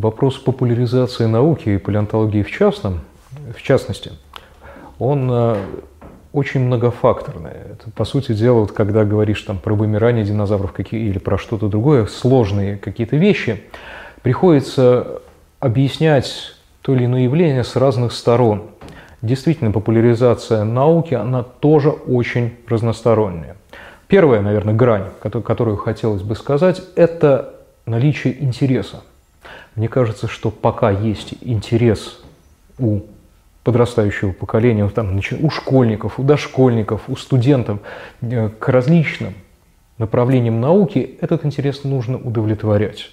вопрос популяризации науки и палеонтологии в частном, в частности, он э, очень многофакторный. Это, по сути дела, вот когда говоришь там, про вымирание динозавров какие, или про что-то другое, сложные какие-то вещи, приходится объяснять то или иное явление с разных сторон. Действительно, популяризация науки, она тоже очень разносторонняя. Первая, наверное, грань, которую хотелось бы сказать, это наличие интереса. Мне кажется, что пока есть интерес у подрастающего поколения, там, у школьников, у дошкольников, у студентов э, к различным направлениям науки, этот интерес нужно удовлетворять.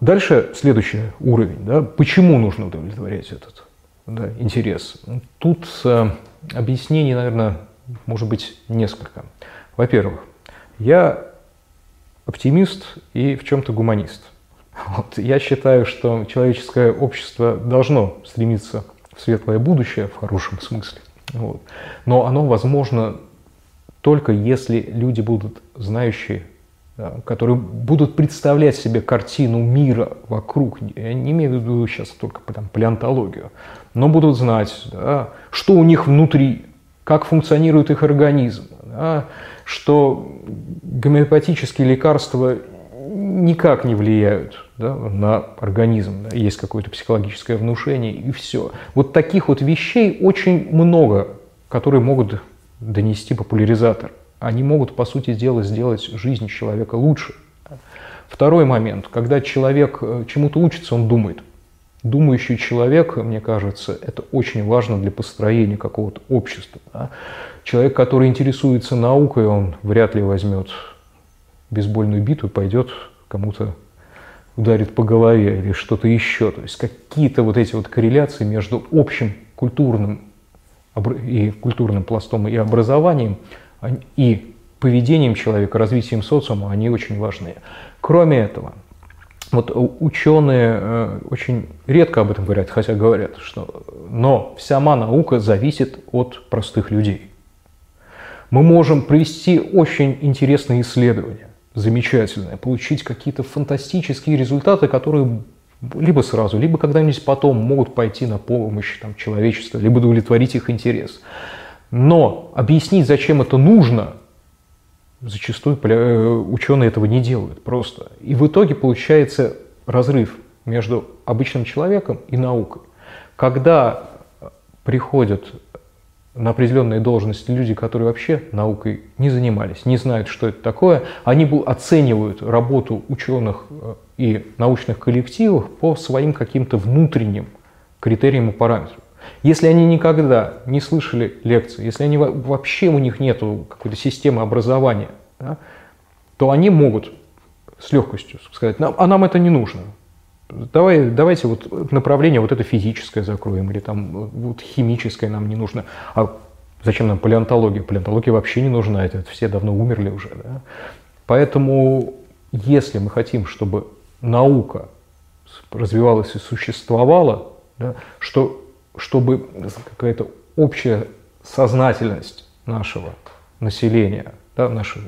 Дальше следующий уровень. Да, почему нужно удовлетворять этот да, интерес? Тут э, объяснений, наверное, может быть несколько. Во-первых, я оптимист и в чем-то гуманист. Вот, я считаю, что человеческое общество должно стремиться в светлое будущее, в хорошем смысле. Вот. Но оно возможно только если люди будут знающие да, которые будут представлять себе картину мира вокруг, я не имею в виду сейчас только там, палеонтологию, но будут знать, да, что у них внутри, как функционирует их организм, да, что гомеопатические лекарства никак не влияют да, на организм, да, есть какое-то психологическое внушение и все. Вот таких вот вещей очень много, которые могут донести популяризатор они могут, по сути дела, сделать жизнь человека лучше. Второй момент, когда человек э, чему-то учится, он думает. Думающий человек, мне кажется, это очень важно для построения какого-то общества. Да? Человек, который интересуется наукой, он вряд ли возьмет бейсбольную биту и пойдет кому-то ударит по голове или что-то еще. То есть какие-то вот эти вот корреляции между общим культурным и культурным пластом и образованием – и поведением человека, развитием социума, они очень важны. Кроме этого, вот ученые э, очень редко об этом говорят, хотя говорят, что но вся наука зависит от простых людей. Мы можем провести очень интересные исследования, замечательные, получить какие-то фантастические результаты, которые либо сразу, либо когда-нибудь потом могут пойти на помощь там, человечеству, либо удовлетворить их интерес. Но объяснить, зачем это нужно, зачастую э, ученые этого не делают просто. И в итоге получается разрыв между обычным человеком и наукой. Когда приходят на определенные должности люди, которые вообще наукой не занимались, не знают, что это такое, они оценивают работу ученых э, и научных коллективов по своим каким-то внутренним критериям и параметрам. Если они никогда не слышали лекции, если они вообще у них нет какой-то системы образования, да, то они могут с легкостью сказать, а нам это не нужно. Давай, давайте вот направление вот это физическое закроем, или там вот химическое нам не нужно. А зачем нам палеонтология? Палеонтология вообще не нужна, это, все давно умерли уже. Да? Поэтому, если мы хотим, чтобы наука развивалась и существовала, да, что чтобы какая-то общая сознательность нашего населения, да, нашей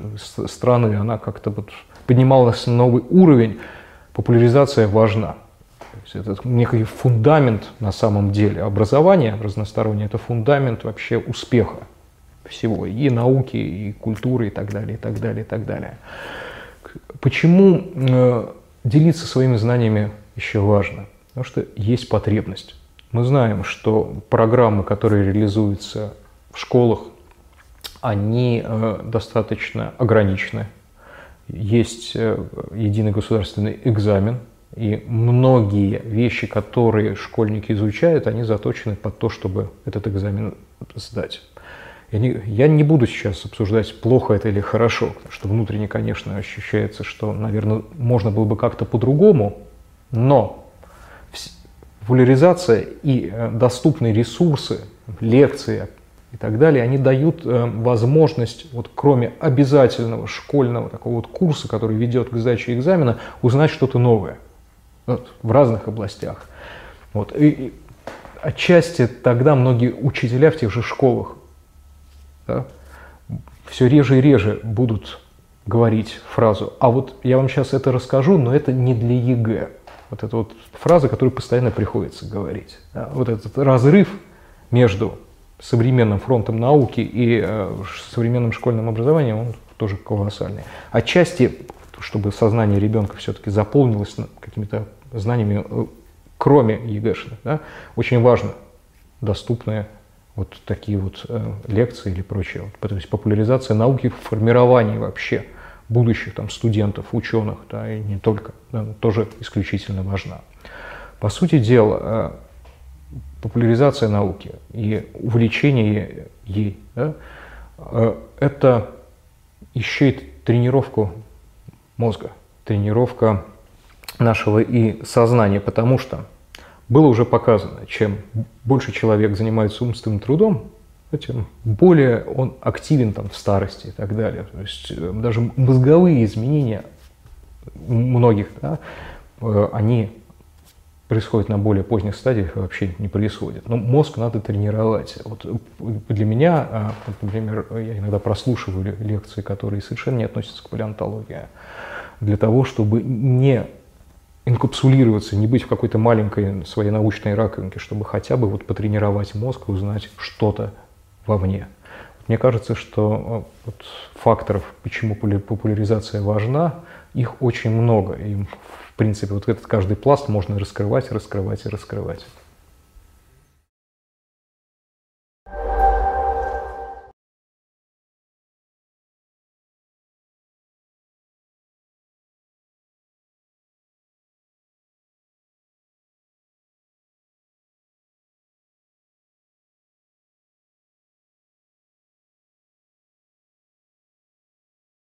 страны, она как-то вот поднималась на новый уровень, популяризация важна. То есть это некий фундамент на самом деле. Образование разностороннее – это фундамент вообще успеха всего, и науки, и культуры, и так далее, и так далее, и так далее. Почему э, делиться своими знаниями еще важно? Потому что есть потребность. Мы знаем, что программы, которые реализуются в школах, они э, достаточно ограничены. Есть э, единый государственный экзамен, и многие вещи, которые школьники изучают, они заточены под то, чтобы этот экзамен сдать. Я не, я не буду сейчас обсуждать, плохо это или хорошо, потому что внутренне, конечно, ощущается, что, наверное, можно было бы как-то по-другому, но популяризация и э, доступные ресурсы, лекции и так далее, они дают э, возможность, вот кроме обязательного школьного такого вот курса, который ведет к сдаче экзамена, узнать что-то новое вот, в разных областях. Вот. И, и отчасти тогда многие учителя в тех же школах да, все реже и реже будут говорить фразу, а вот я вам сейчас это расскажу, но это не для ЕГЭ. Вот это вот фраза, которую постоянно приходится говорить. Вот этот разрыв между современным фронтом науки и э, современным школьным образованием, он тоже колоссальный. Отчасти, чтобы сознание ребенка все-таки заполнилось какими-то знаниями, э, кроме ЕГЭшных, да, очень важно доступные вот такие вот э, лекции или прочее. Вот, то есть популяризация науки в формировании вообще будущих там, студентов, ученых, да, и не только, да, тоже исключительно важна. По сути дела, популяризация науки и увлечение ей, да, э, это еще и тренировку мозга, тренировка нашего и сознания, потому что было уже показано, чем больше человек занимается умственным трудом, тем более он активен там в старости и так далее. То есть э, даже мозговые изменения многих, да, э, они происходит на более поздних стадиях вообще не происходит. Но мозг надо тренировать. Вот для меня, а, например, я иногда прослушиваю лекции, которые совершенно не относятся к палеонтологии, для того, чтобы не инкапсулироваться, не быть в какой-то маленькой своей научной раковинке, чтобы хотя бы вот потренировать мозг и узнать что-то вовне. Мне кажется, что а, вот факторов, почему популяризация важна, их очень много. И принципе, вот этот каждый пласт можно раскрывать, раскрывать и раскрывать.